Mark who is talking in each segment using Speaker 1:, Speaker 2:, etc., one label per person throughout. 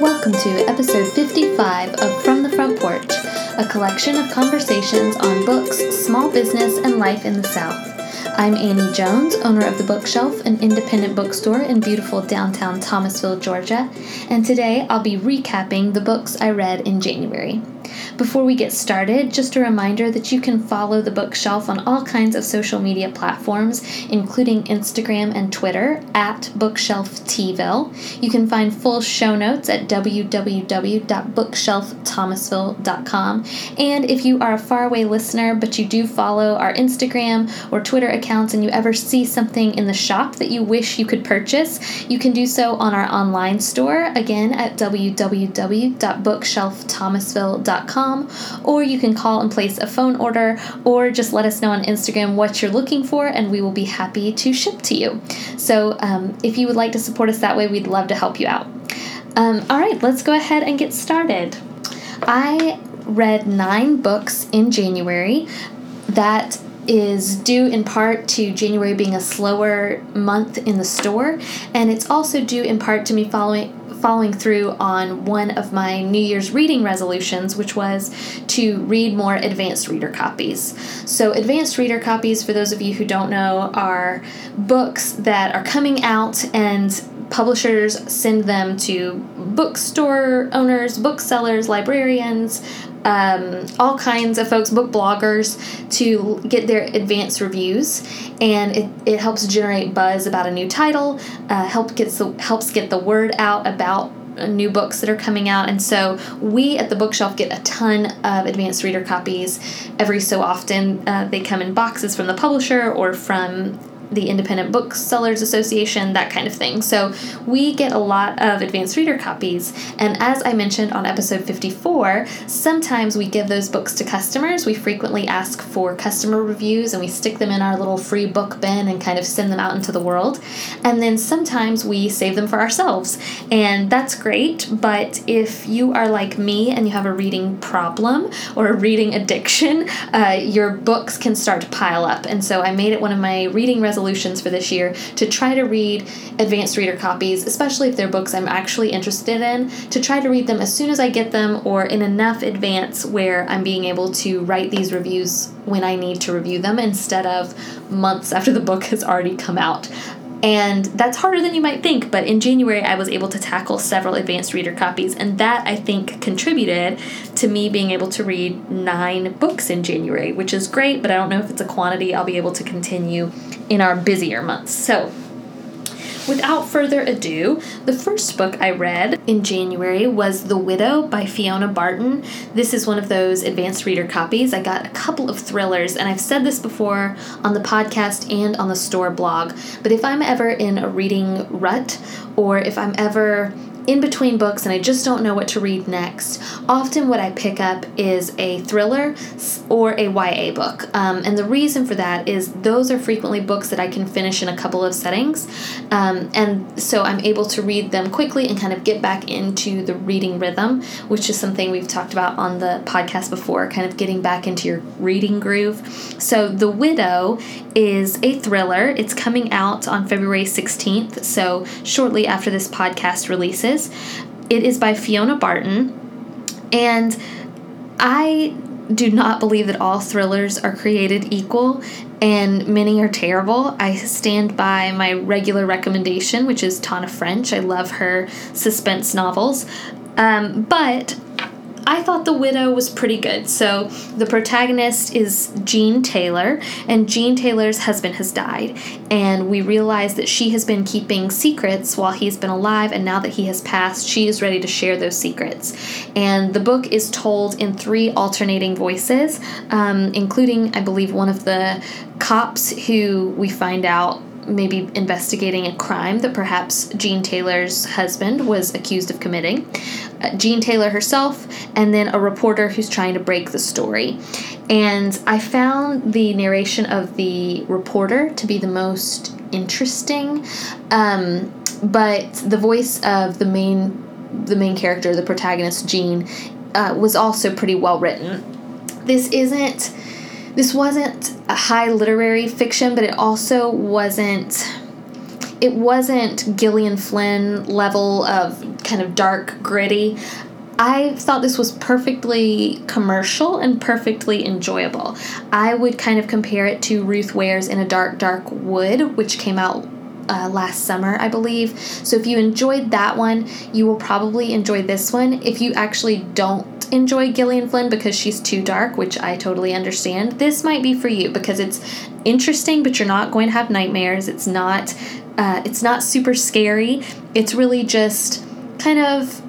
Speaker 1: Welcome to episode 55 of From the Front Porch, a collection of conversations on books, small business, and life in the South. I'm Annie Jones, owner of The Bookshelf, an independent bookstore in beautiful downtown Thomasville, Georgia, and today I'll be recapping the books I read in January. Before we get started, just a reminder that you can follow the bookshelf on all kinds of social media platforms, including Instagram and Twitter at BookshelfTville. You can find full show notes at www.bookshelfthomasville.com. And if you are a faraway listener but you do follow our Instagram or Twitter accounts and you ever see something in the shop that you wish you could purchase, you can do so on our online store, again at www.bookshelfthomasville.com or you can call and place a phone order, or just let us know on Instagram what you're looking for, and we will be happy to ship to you. So, um, if you would like to support us that way, we'd love to help you out. Um, all right, let's go ahead and get started. I read nine books in January. That is due in part to January being a slower month in the store, and it's also due in part to me following following through on one of my New Year's reading resolutions, which was to read more advanced reader copies. So, advanced reader copies, for those of you who don't know, are books that are coming out and publishers send them to bookstore owners, booksellers, librarians, um, all kinds of folks, book bloggers, to get their advanced reviews, and it, it helps generate buzz about a new title, uh, help gets the, helps get the word out about new books that are coming out. And so we at the bookshelf get a ton of advanced reader copies every so often. Uh, they come in boxes from the publisher or from the Independent Booksellers Association, that kind of thing. So we get a lot of advanced reader copies. And as I mentioned on episode 54, sometimes we give those books to customers. We frequently ask for customer reviews and we stick them in our little free book bin and kind of send them out into the world. And then sometimes we save them for ourselves. And that's great. But if you are like me and you have a reading problem or a reading addiction, uh, your books can start to pile up. And so I made it one of my reading resolutions resolutions for this year to try to read advanced reader copies, especially if they're books I'm actually interested in, to try to read them as soon as I get them or in enough advance where I'm being able to write these reviews when I need to review them instead of months after the book has already come out. And that's harder than you might think, but in January I was able to tackle several advanced reader copies, and that I think contributed to me being able to read nine books in January, which is great, but I don't know if it's a quantity I'll be able to continue in our busier months. So, Without further ado, the first book I read in January was The Widow by Fiona Barton. This is one of those advanced reader copies. I got a couple of thrillers, and I've said this before on the podcast and on the store blog. But if I'm ever in a reading rut, or if I'm ever in between books and I just don't know what to read next, often what I pick up is a thriller or a YA book. Um, and the reason for that is those are frequently books that I can finish in a couple of settings. Um, and so I'm able to read them quickly and kind of get back into the reading rhythm, which is something we've talked about on the podcast before, kind of getting back into your reading groove. So The Widow is a thriller. It's coming out on February 16th, so shortly after this podcast releases. It is by Fiona Barton, and I do not believe that all thrillers are created equal and many are terrible. I stand by my regular recommendation, which is Tana French. I love her suspense novels. Um, but I thought The Widow was pretty good. So the protagonist is Jean Taylor, and Jean Taylor's husband has died. And we realize that she has been keeping secrets while he's been alive, and now that he has passed, she is ready to share those secrets. And the book is told in three alternating voices, um, including, I believe, one of the cops who we find out maybe investigating a crime that perhaps Jean Taylor's husband was accused of committing, uh, Jean Taylor herself, and then a reporter who's trying to break the story. And I found the narration of the reporter to be the most interesting, um, but the voice of the main the main character, the protagonist Jean, uh, was also pretty well written. This isn't this wasn't a high literary fiction, but it also wasn't it wasn't Gillian Flynn level of kind of dark, gritty. I thought this was perfectly commercial and perfectly enjoyable. I would kind of compare it to Ruth Ware's In a Dark, Dark Wood, which came out uh, last summer, I believe. So if you enjoyed that one, you will probably enjoy this one. If you actually don't enjoy Gillian Flynn because she's too dark, which I totally understand, this might be for you because it's interesting, but you're not going to have nightmares. It's not. Uh, it's not super scary. It's really just kind of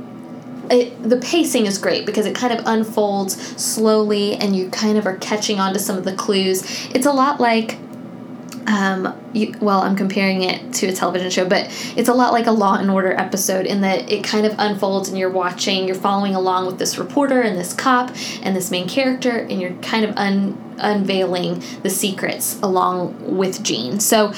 Speaker 1: it, the pacing is great because it kind of unfolds slowly and you kind of are catching on to some of the clues. It's a lot like um, you, well, I'm comparing it to a television show, but it's a lot like a Law and Order episode in that it kind of unfolds and you're watching, you're following along with this reporter and this cop and this main character, and you're kind of un, unveiling the secrets along with Jean. So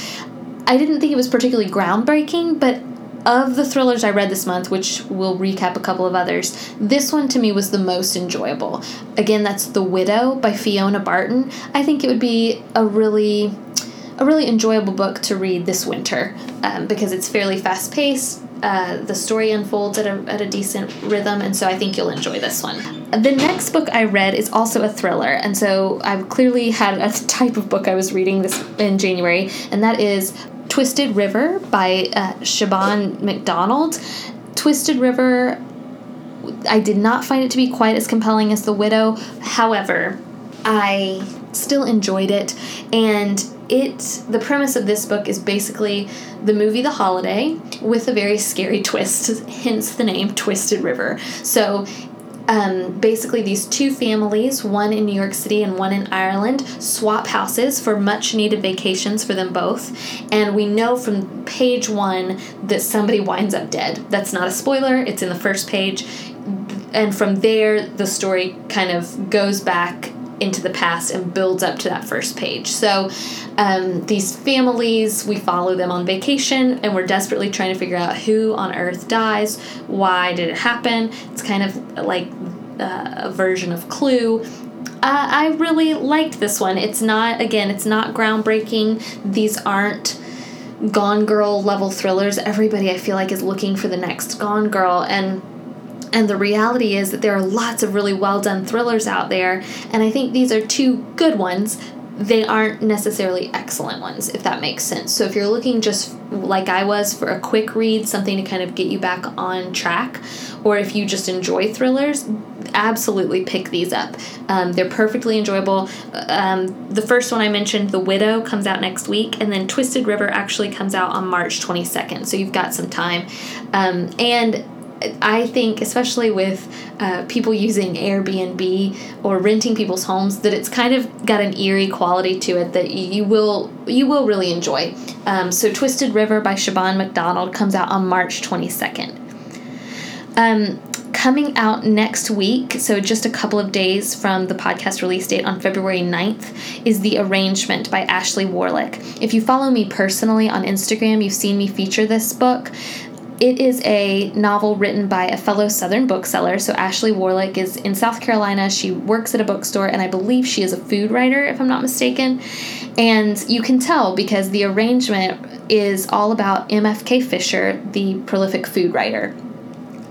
Speaker 1: I didn't think it was particularly groundbreaking, but of the thrillers I read this month, which we'll recap a couple of others, this one to me was the most enjoyable. Again, that's The Widow by Fiona Barton. I think it would be a really a really enjoyable book to read this winter um, because it's fairly fast paced. Uh, the story unfolds at a, at a decent rhythm, and so I think you'll enjoy this one. The next book I read is also a thriller, and so I've clearly had a type of book I was reading this in January, and that is Twisted River by uh, Siobhan MacDonald. Twisted River, I did not find it to be quite as compelling as The Widow. However, I still enjoyed it, and it the premise of this book is basically the movie The Holiday with a very scary twist, hence the name Twisted River. So um, basically these two families, one in New York City and one in Ireland, swap houses for much needed vacations for them both. And we know from page one that somebody winds up dead. That's not a spoiler, it's in the first page. And from there, the story kind of goes back into the past and builds up to that first page. So um, these families, we follow them on vacation and we're desperately trying to figure out who on earth dies, why did it happen. It's kind of like uh, a version of Clue. Uh, I really liked this one. It's not, again, it's not groundbreaking. These aren't Gone Girl level thrillers. Everybody, I feel like, is looking for the next Gone Girl. And and the reality is that there are lots of really well done thrillers out there, and I think these are two good ones. They aren't necessarily excellent ones, if that makes sense. So, if you're looking just like I was for a quick read, something to kind of get you back on track, or if you just enjoy thrillers, absolutely pick these up. Um, they're perfectly enjoyable. Um, the first one I mentioned, The Widow, comes out next week, and then Twisted River actually comes out on March 22nd, so you've got some time. Um, and I think, especially with uh, people using Airbnb or renting people's homes, that it's kind of got an eerie quality to it that you will you will really enjoy. Um, so, Twisted River by Siobhan MacDonald comes out on March twenty second. Um, coming out next week, so just a couple of days from the podcast release date on February 9th, is The Arrangement by Ashley Warlick. If you follow me personally on Instagram, you've seen me feature this book. It is a novel written by a fellow Southern bookseller. So, Ashley Warlick is in South Carolina. She works at a bookstore, and I believe she is a food writer, if I'm not mistaken. And you can tell because the arrangement is all about MFK Fisher, the prolific food writer.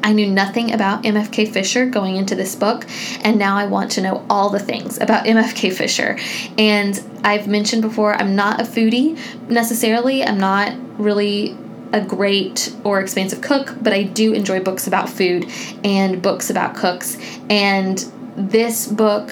Speaker 1: I knew nothing about MFK Fisher going into this book, and now I want to know all the things about MFK Fisher. And I've mentioned before, I'm not a foodie necessarily. I'm not really a great or expansive cook, but I do enjoy books about food and books about cooks. And this book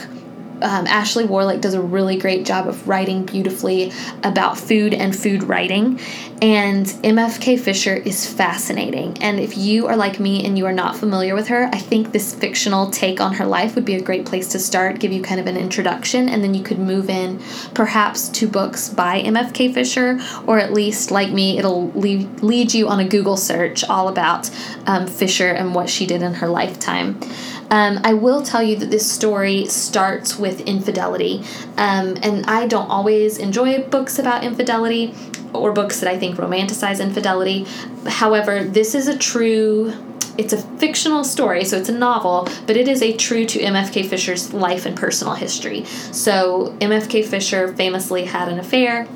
Speaker 1: um, Ashley Warlick does a really great job of writing beautifully about food and food writing. And MFK Fisher is fascinating. And if you are like me and you are not familiar with her, I think this fictional take on her life would be a great place to start, give you kind of an introduction, and then you could move in perhaps to books by MFK Fisher, or at least, like me, it'll lead, lead you on a Google search all about um, Fisher and what she did in her lifetime. Um, I will tell you that this story starts with infidelity, um, and I don't always enjoy books about infidelity or books that I think romanticize infidelity. However, this is a true it's a fictional story, so it's a novel, but it is a true to MFK Fisher's life and personal history. So, MFK Fisher famously had an affair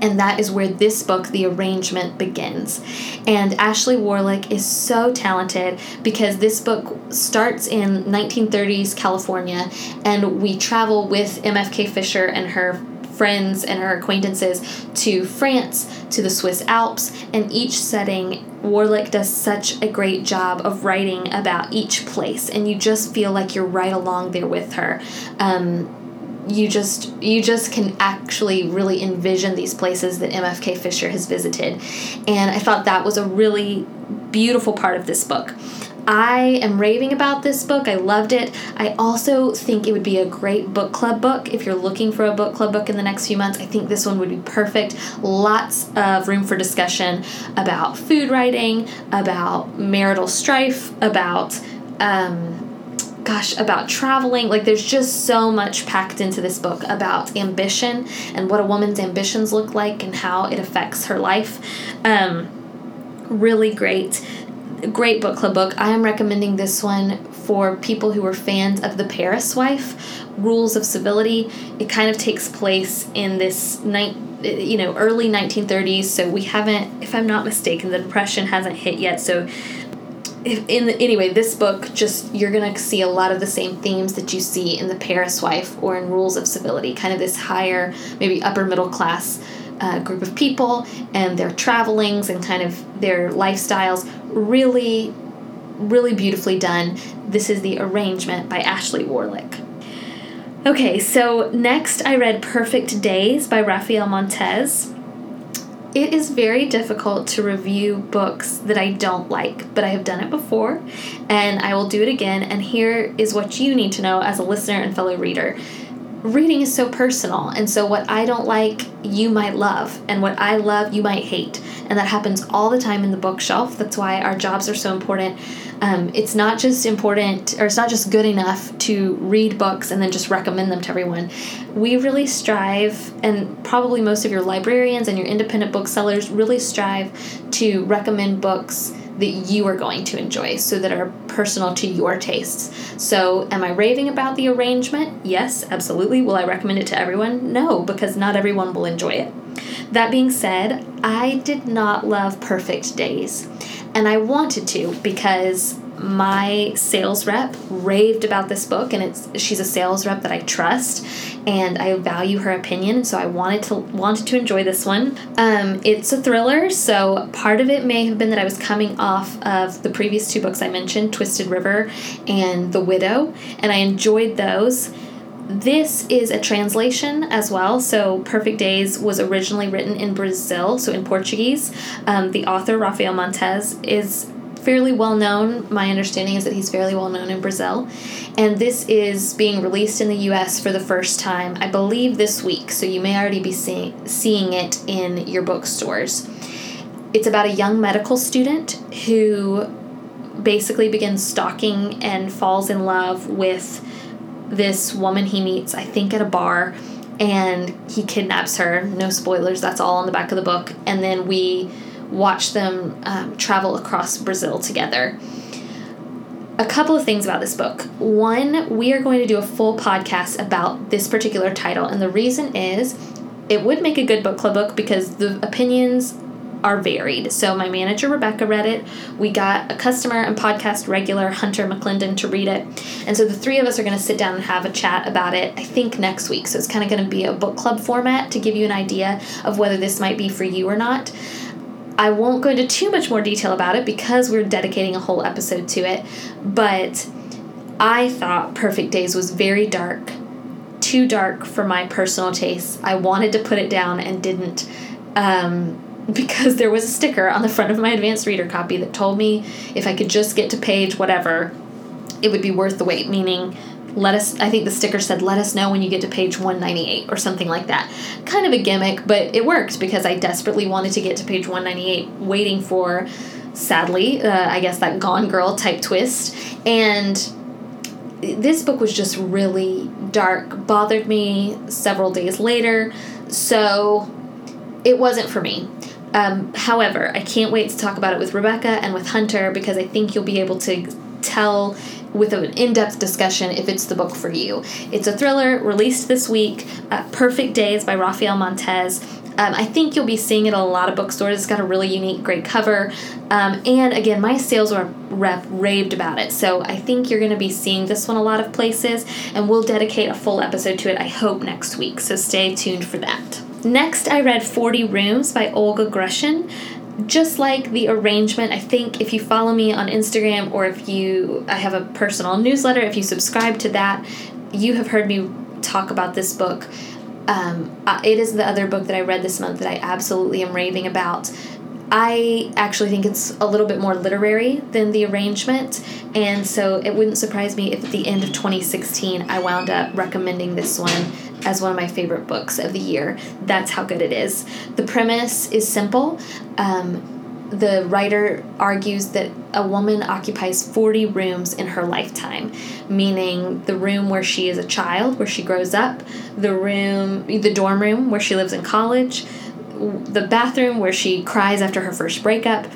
Speaker 1: And that is where this book, The Arrangement, begins. And Ashley Warlick is so talented because this book starts in 1930s California, and we travel with MFK Fisher and her friends and her acquaintances to France, to the Swiss Alps, and each setting, Warlick does such a great job of writing about each place, and you just feel like you're right along there with her. Um, you just you just can actually really envision these places that MFK Fisher has visited. And I thought that was a really beautiful part of this book. I am raving about this book. I loved it. I also think it would be a great book club book if you're looking for a book club book in the next few months. I think this one would be perfect. Lots of room for discussion about food writing, about marital strife, about um, gosh, about traveling. Like, there's just so much packed into this book about ambition and what a woman's ambitions look like and how it affects her life. Um, really great. Great book club book. I am recommending this one for people who are fans of The Paris Wife, Rules of Civility. It kind of takes place in this night you know early 1930s so we haven't if i'm not mistaken the depression hasn't hit yet so in the, anyway, this book just you're gonna see a lot of the same themes that you see in the Paris Wife or in Rules of Civility, kind of this higher, maybe upper middle class uh, group of people and their travelings and kind of their lifestyles. Really, really beautifully done. This is the arrangement by Ashley Warlick. Okay, so next I read Perfect Days by Raphael Montes it is very difficult to review books that I don't like, but I have done it before and I will do it again. And here is what you need to know as a listener and fellow reader reading is so personal. And so, what I don't like, you might love, and what I love, you might hate. And that happens all the time in the bookshelf. That's why our jobs are so important um, it's not just important or it's not just good enough to read books and then just recommend them to everyone. We really strive, and probably most of your librarians and your independent booksellers really strive to recommend books that you are going to enjoy so that are personal to your tastes. So, am I raving about the arrangement? Yes, absolutely. Will I recommend it to everyone? No, because not everyone will enjoy it. That being said, I did not love Perfect Days. And I wanted to because my sales rep raved about this book and it's she's a sales rep that I trust and I value her opinion so I wanted to wanted to enjoy this one. Um, it's a thriller so part of it may have been that I was coming off of the previous two books I mentioned Twisted River and The Widow and I enjoyed those this is a translation as well. So, Perfect Days was originally written in Brazil, so in Portuguese. Um, the author, Raphael Montes, is fairly well known. My understanding is that he's fairly well known in Brazil. And this is being released in the US for the first time, I believe, this week. So, you may already be seeing, seeing it in your bookstores. It's about a young medical student who basically begins stalking and falls in love with this woman he meets, I think, at a bar, and he kidnaps her. No spoilers, that's all on the back of the book. And then we watch them um, travel across Brazil together. A couple of things about this book. One, we are going to do a full podcast about this particular title, and the reason is it would make a good book club book because the opinions are varied. So my manager Rebecca read it. We got a customer and podcast regular Hunter McClendon to read it. And so the three of us are going to sit down and have a chat about it, I think next week. So it's kind of going to be a book club format to give you an idea of whether this might be for you or not. I won't go into too much more detail about it because we're dedicating a whole episode to it, but I thought Perfect Days was very dark, too dark for my personal taste. I wanted to put it down and didn't. Um, because there was a sticker on the front of my advanced reader copy that told me if I could just get to page whatever, it would be worth the wait, meaning let us I think the sticker said let us know when you get to page 198 or something like that. Kind of a gimmick, but it worked because I desperately wanted to get to page 198 waiting for sadly, uh, I guess that gone girl type twist and this book was just really dark, bothered me several days later. So it wasn't for me. Um, however, I can't wait to talk about it with Rebecca and with Hunter because I think you'll be able to tell with an in depth discussion if it's the book for you. It's a thriller released this week, uh, Perfect Days by Raphael Montes. Um, I think you'll be seeing it a lot of bookstores. It's got a really unique, great cover. Um, and again, my sales rep raved about it. So I think you're going to be seeing this one a lot of places. And we'll dedicate a full episode to it, I hope, next week. So stay tuned for that. Next, I read 40 Rooms by Olga Grushin just like the arrangement, I think if you follow me on Instagram or if you, I have a personal newsletter, if you subscribe to that, you have heard me talk about this book. Um, it is the other book that I read this month that I absolutely am raving about. I actually think it's a little bit more literary than the arrangement, and so it wouldn't surprise me if at the end of 2016 I wound up recommending this one as one of my favorite books of the year. That's how good it is. The premise is simple. Um, the writer argues that a woman occupies 40 rooms in her lifetime, meaning the room where she is a child, where she grows up, the room, the dorm room where she lives in college, the bathroom where she cries after her first breakup,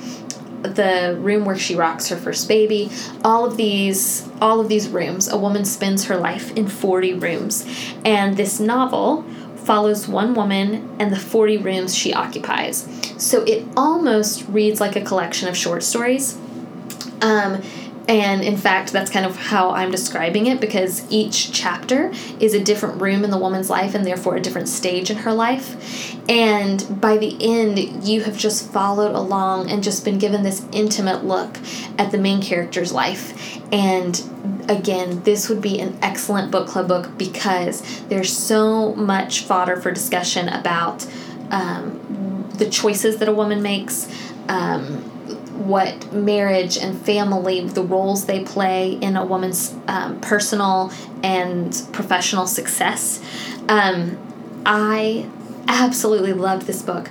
Speaker 1: the room where she rocks her first baby all of these all of these rooms a woman spends her life in 40 rooms. And this novel follows one woman and the 40 rooms she occupies. So it almost reads like a collection of short stories. Um, and in fact, that's kind of how I'm describing it because each chapter is a different room in the woman's life and therefore a different stage in her life. And by the end, you have just followed along and just been given this intimate look at the main character's life. And again, this would be an excellent book club book because there's so much fodder for discussion about um, the choices that a woman makes. Um, what marriage and family, the roles they play in a woman's um, personal and professional success. Um, I absolutely loved this book.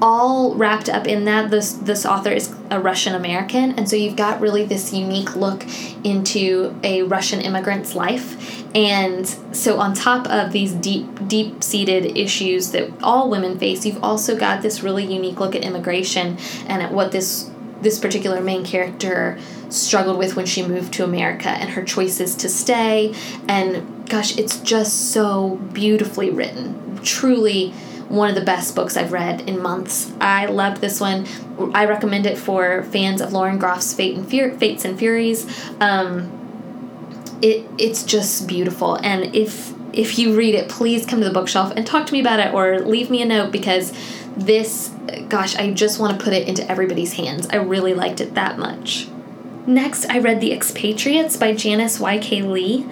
Speaker 1: All wrapped up in that, this this author is a Russian American, and so you've got really this unique look into a Russian immigrant's life. And so, on top of these deep, deep seated issues that all women face, you've also got this really unique look at immigration and at what this this particular main character struggled with when she moved to America and her choices to stay. And gosh, it's just so beautifully written. Truly one of the best books I've read in months. I loved this one. I recommend it for fans of Lauren Groff's Fate and Fur- Fates and Furies. Um, it it's just beautiful, and if if you read it, please come to the bookshelf and talk to me about it, or leave me a note because this, gosh, I just want to put it into everybody's hands. I really liked it that much. Next, I read The Expatriates by Janice Y.K. Lee.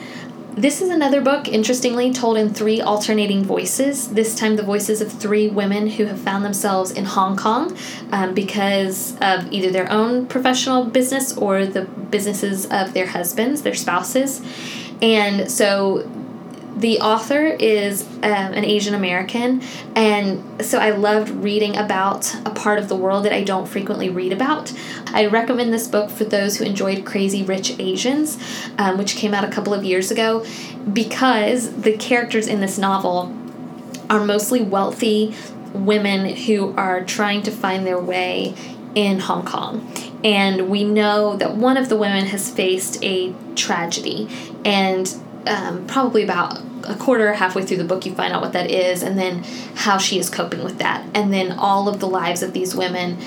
Speaker 1: This is another book, interestingly, told in three alternating voices. This time, the voices of three women who have found themselves in Hong Kong um, because of either their own professional business or the businesses of their husbands, their spouses. And so the author is um, an Asian American, and so I loved reading about a part of the world that I don't frequently read about. I recommend this book for those who enjoyed Crazy Rich Asians, um, which came out a couple of years ago, because the characters in this novel are mostly wealthy women who are trying to find their way in Hong Kong. And we know that one of the women has faced a tragedy, and um, probably about a quarter halfway through the book you find out what that is and then how she is coping with that. And then all of the lives of these women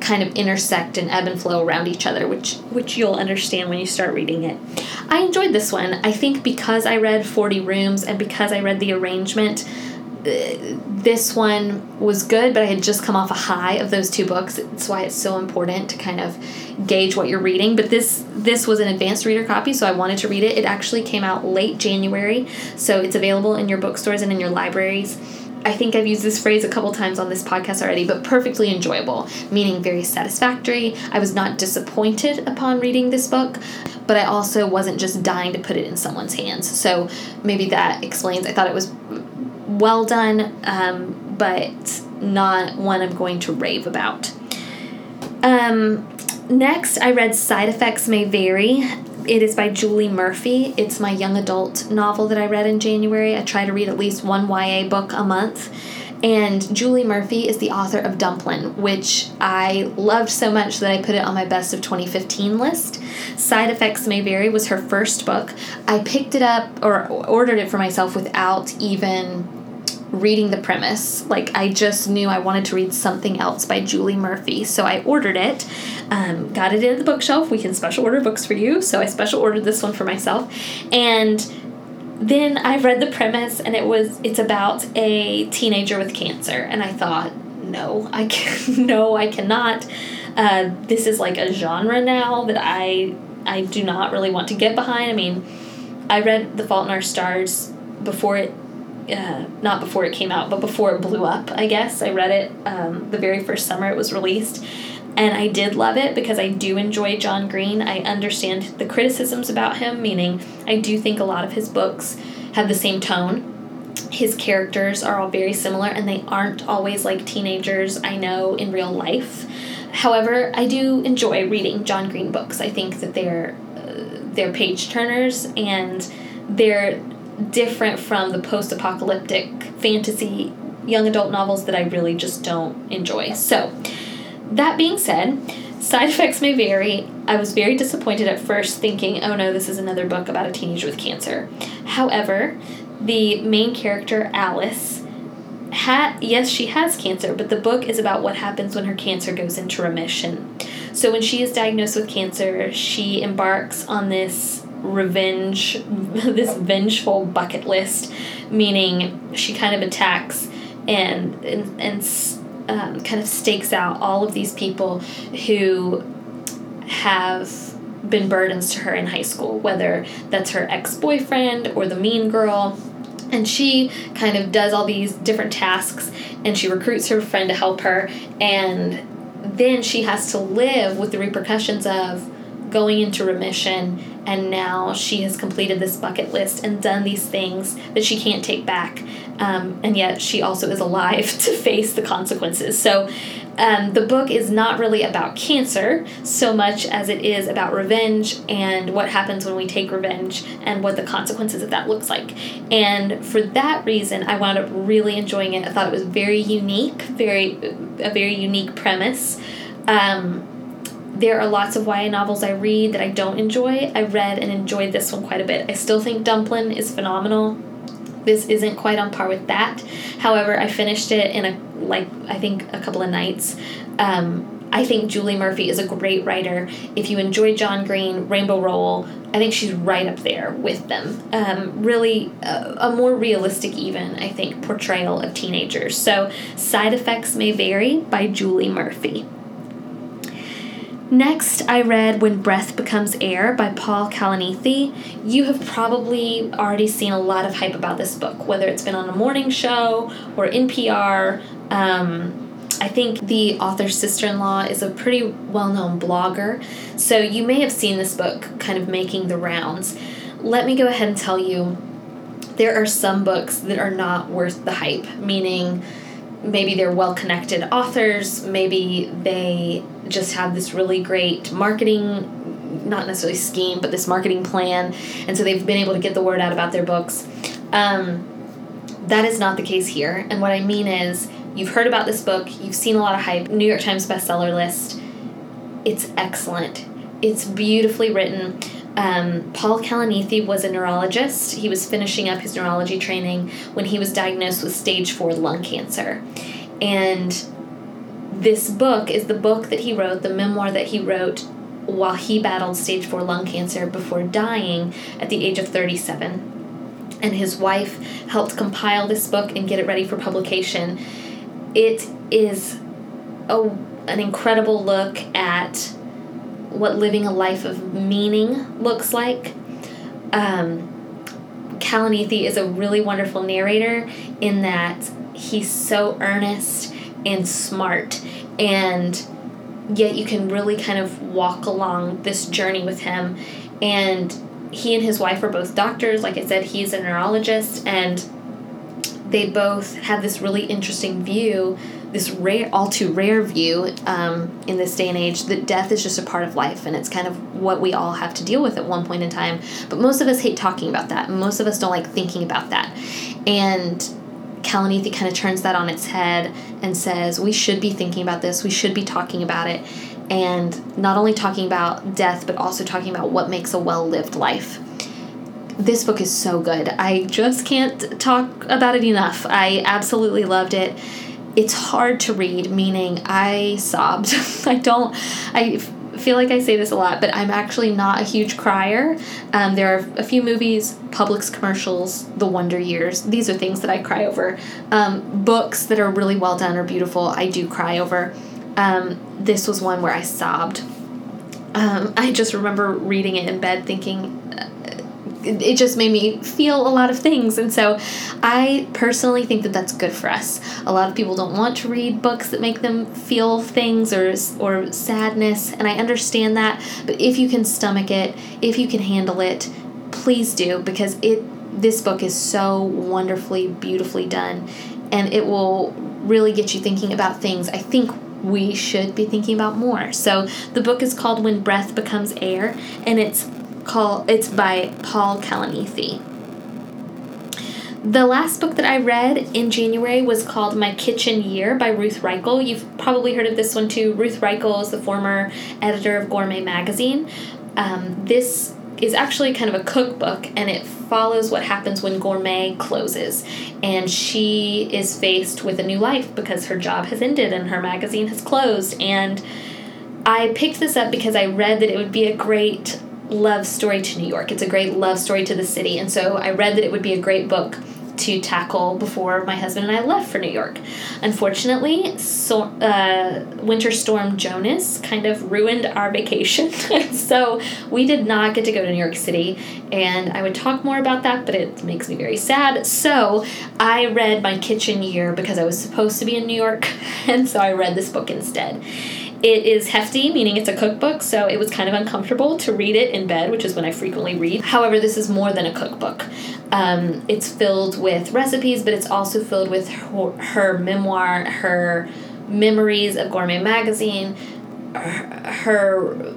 Speaker 1: kind of intersect and ebb and flow around each other which which you'll understand when you start reading it. I enjoyed this one. I think because i read 40 rooms and because i read the arrangement this one was good, but I had just come off a high of those two books. That's why it's so important to kind of gauge what you're reading. But this this was an advanced reader copy, so I wanted to read it. It actually came out late January, so it's available in your bookstores and in your libraries. I think I've used this phrase a couple times on this podcast already, but perfectly enjoyable, meaning very satisfactory. I was not disappointed upon reading this book, but I also wasn't just dying to put it in someone's hands. So maybe that explains. I thought it was well done, um, but not one I'm going to rave about. Um, next, I read Side Effects May Vary. It is by Julie Murphy. It's my young adult novel that I read in January. I try to read at least one YA book a month. And Julie Murphy is the author of Dumplin', which I loved so much that I put it on my best of 2015 list. Side Effects May Vary was her first book. I picked it up or ordered it for myself without even reading the premise. Like, I just knew I wanted to read something else by Julie Murphy. So I ordered it, um, got it in the bookshelf. We can special order books for you. So I special ordered this one for myself. And then I read the premise, and it was it's about a teenager with cancer. And I thought, no, I can, no, I cannot. Uh, this is like a genre now that I I do not really want to get behind. I mean, I read The Fault in Our Stars before it, uh, not before it came out, but before it blew up. I guess I read it um, the very first summer it was released, and I did love it because I do enjoy John Green. I understand the criticisms about him, meaning I do think a lot of his books have the same tone his characters are all very similar and they aren't always like teenagers I know in real life. However, I do enjoy reading John Green books. I think that they're uh, they're page turners and they're different from the post-apocalyptic fantasy young adult novels that I really just don't enjoy. So, that being said, side effects may vary. I was very disappointed at first thinking, "Oh no, this is another book about a teenager with cancer." However, the main character Alice ha- yes she has cancer but the book is about what happens when her cancer goes into remission so when she is diagnosed with cancer she embarks on this revenge this vengeful bucket list meaning she kind of attacks and and, and um, kind of stakes out all of these people who have been burdens to her in high school, whether that's her ex boyfriend or the mean girl. And she kind of does all these different tasks and she recruits her friend to help her and then she has to live with the repercussions of going into remission and now she has completed this bucket list and done these things that she can't take back um, and yet she also is alive to face the consequences so um, the book is not really about cancer so much as it is about revenge and what happens when we take revenge and what the consequences of that looks like. And for that reason, I wound up really enjoying it. I thought it was very unique, very a very unique premise. Um, there are lots of YA novels I read that I don't enjoy. I read and enjoyed this one quite a bit. I still think Dumplin is phenomenal. This isn't quite on par with that. However, I finished it in a like I think a couple of nights. Um, I think Julie Murphy is a great writer. If you enjoy John Green, Rainbow Rowell, I think she's right up there with them. Um, really, a, a more realistic, even, I think, portrayal of teenagers. So, Side Effects May Vary by Julie Murphy. Next, I read When Breath Becomes Air by Paul Kalanithi. You have probably already seen a lot of hype about this book, whether it's been on a morning show or NPR. Um, I think the author's sister in law is a pretty well known blogger, so you may have seen this book kind of making the rounds. Let me go ahead and tell you there are some books that are not worth the hype, meaning maybe they're well connected authors, maybe they just have this really great marketing not necessarily scheme, but this marketing plan, and so they've been able to get the word out about their books. Um, that is not the case here, and what I mean is You've heard about this book, you've seen a lot of hype, New York Times bestseller list. It's excellent. It's beautifully written. Um, Paul Kalanithi was a neurologist. He was finishing up his neurology training when he was diagnosed with stage four lung cancer. And this book is the book that he wrote, the memoir that he wrote while he battled stage four lung cancer before dying at the age of 37. And his wife helped compile this book and get it ready for publication it is a, an incredible look at what living a life of meaning looks like. Um, Kalanithi is a really wonderful narrator in that he's so earnest and smart, and yet you can really kind of walk along this journey with him. And he and his wife are both doctors. Like I said, he's a neurologist, and they both have this really interesting view, this rare, all too rare view um, in this day and age that death is just a part of life and it's kind of what we all have to deal with at one point in time. But most of us hate talking about that. Most of us don't like thinking about that. And Kalanithi kind of turns that on its head and says, we should be thinking about this, we should be talking about it, and not only talking about death, but also talking about what makes a well lived life. this book is so good. I just can't talk about it enough. I absolutely loved it. It's hard to read, meaning I sobbed. I don't, I feel like I say this a lot, but I'm actually not a huge crier. Um, there are a few movies, Publix commercials, The Wonder Years. These are things that I cry over. Um, books that are really well done or beautiful, I do cry over. Um, this was one where I sobbed. Um, I just remember reading it in bed thinking, it just made me feel a lot of things. And so I personally think that that's good for us. A lot of people don't want to read books that make them feel things or, or sadness, and I understand that. But if you can stomach it, if you can handle it, please do because it this book is so wonderfully beautifully done and it will really get you thinking about things I think we should be thinking about more. So the book is called When Breath Becomes Air and it's called it's by Paul Kalanithi. The last book that I read in January was called My Kitchen Year by Ruth Reichl. You've probably heard of this one too. Ruth Reichl is the former editor of Gourmet Magazine. Um, this is actually kind of a cookbook and it follows what happens when Gourmet closes. And she is faced with a new life because her job has ended and her magazine has closed. And I picked this up because I read that it would be a great love story to New York. It's a great love story to the city. And so I read that it would be a great book to tackle before my husband and I left for New York. Unfortunately, so, uh, Winter Storm Jonas kind of ruined our vacation. so we did not get to go to New York City. And I would talk more about that, but it makes me very sad. So I read My Kitchen Year because I was supposed to be in New York. And so I read this book instead. It is hefty, meaning it's a cookbook, so it was kind of uncomfortable to read it in bed, which is when I frequently read. However, this is more than a cookbook. Um, it's filled with recipes, but it's also filled with her, her memoir, her memories of Gourmet Magazine, her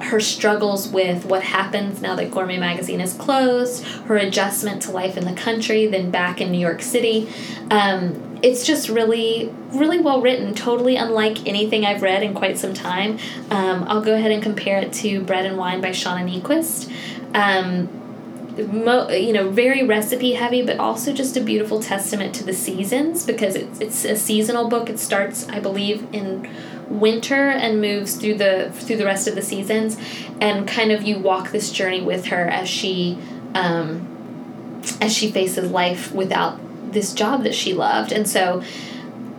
Speaker 1: her struggles with what happens now that Gourmet Magazine is closed, her adjustment to life in the country, then back in New York City. Um, it's just really, really well written, totally unlike anything I've read in quite some time. Um, I'll go ahead and compare it to Bread and Wine by Shauna Niequist. Um, mo- you know, very recipe heavy, but also just a beautiful testament to the seasons because it's, it's a seasonal book. It starts, I believe, in winter and moves through the through the rest of the seasons, and kind of you walk this journey with her as she um, as she faces life without this job that she loved. And so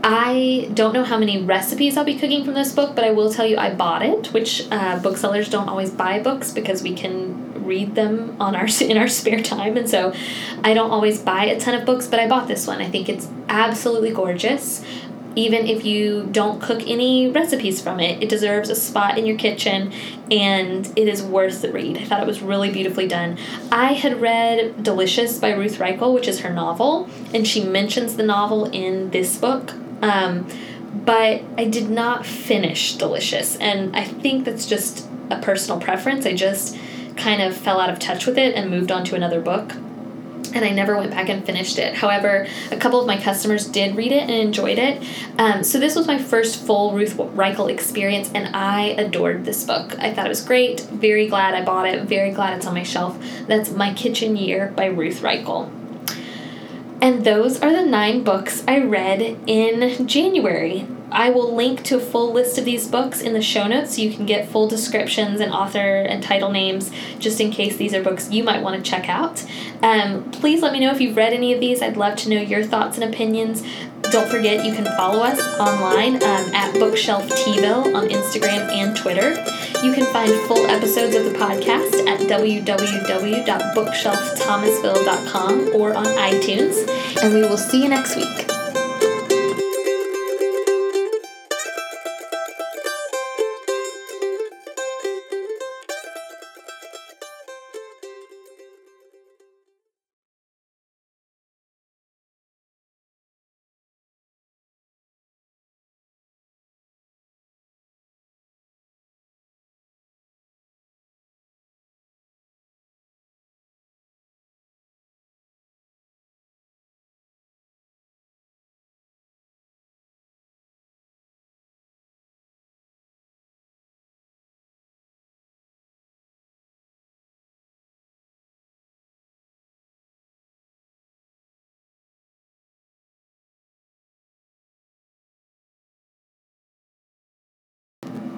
Speaker 1: I don't know how many recipes I'll be cooking from this book, but I will tell you I bought it, which uh, booksellers don't always buy books because we can read them on our in our spare time, and so I don't always buy a ton of books. But I bought this one. I think it's absolutely gorgeous even if you don't cook any recipes from it. It deserves a spot in your kitchen and it is worth the read. I thought it was really beautifully done. I had read Delicious by Ruth Reichl, which is her novel, and she mentions the novel in this book. Um, but I did not finish Delicious, and I think that's just a personal preference. I just kind of fell out of touch with it and moved on to another book and I never went back and finished it. However, a couple of my customers did read it and enjoyed it. Um, so this was my first full Ruth Reichl experience, and I adored this book. I thought it was great. Very glad I bought it. Very glad it's on my shelf. That's My Kitchen Year by Ruth Reichl. And those are the nine books I read in January. I will link to a full list of these books in the show notes so you can get full descriptions and author and title names just in case these are books you might want to check out. Um, please let me know if you've read any of these. I'd love to know your thoughts and opinions. Don't forget you can follow us online um, at Bookshelf Tville on Instagram and Twitter. You can find full episodes of the podcast at www.bookshelfthomasville.com or on iTunes. And we will see you next week.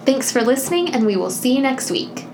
Speaker 1: Thanks for listening, and we will see you next week.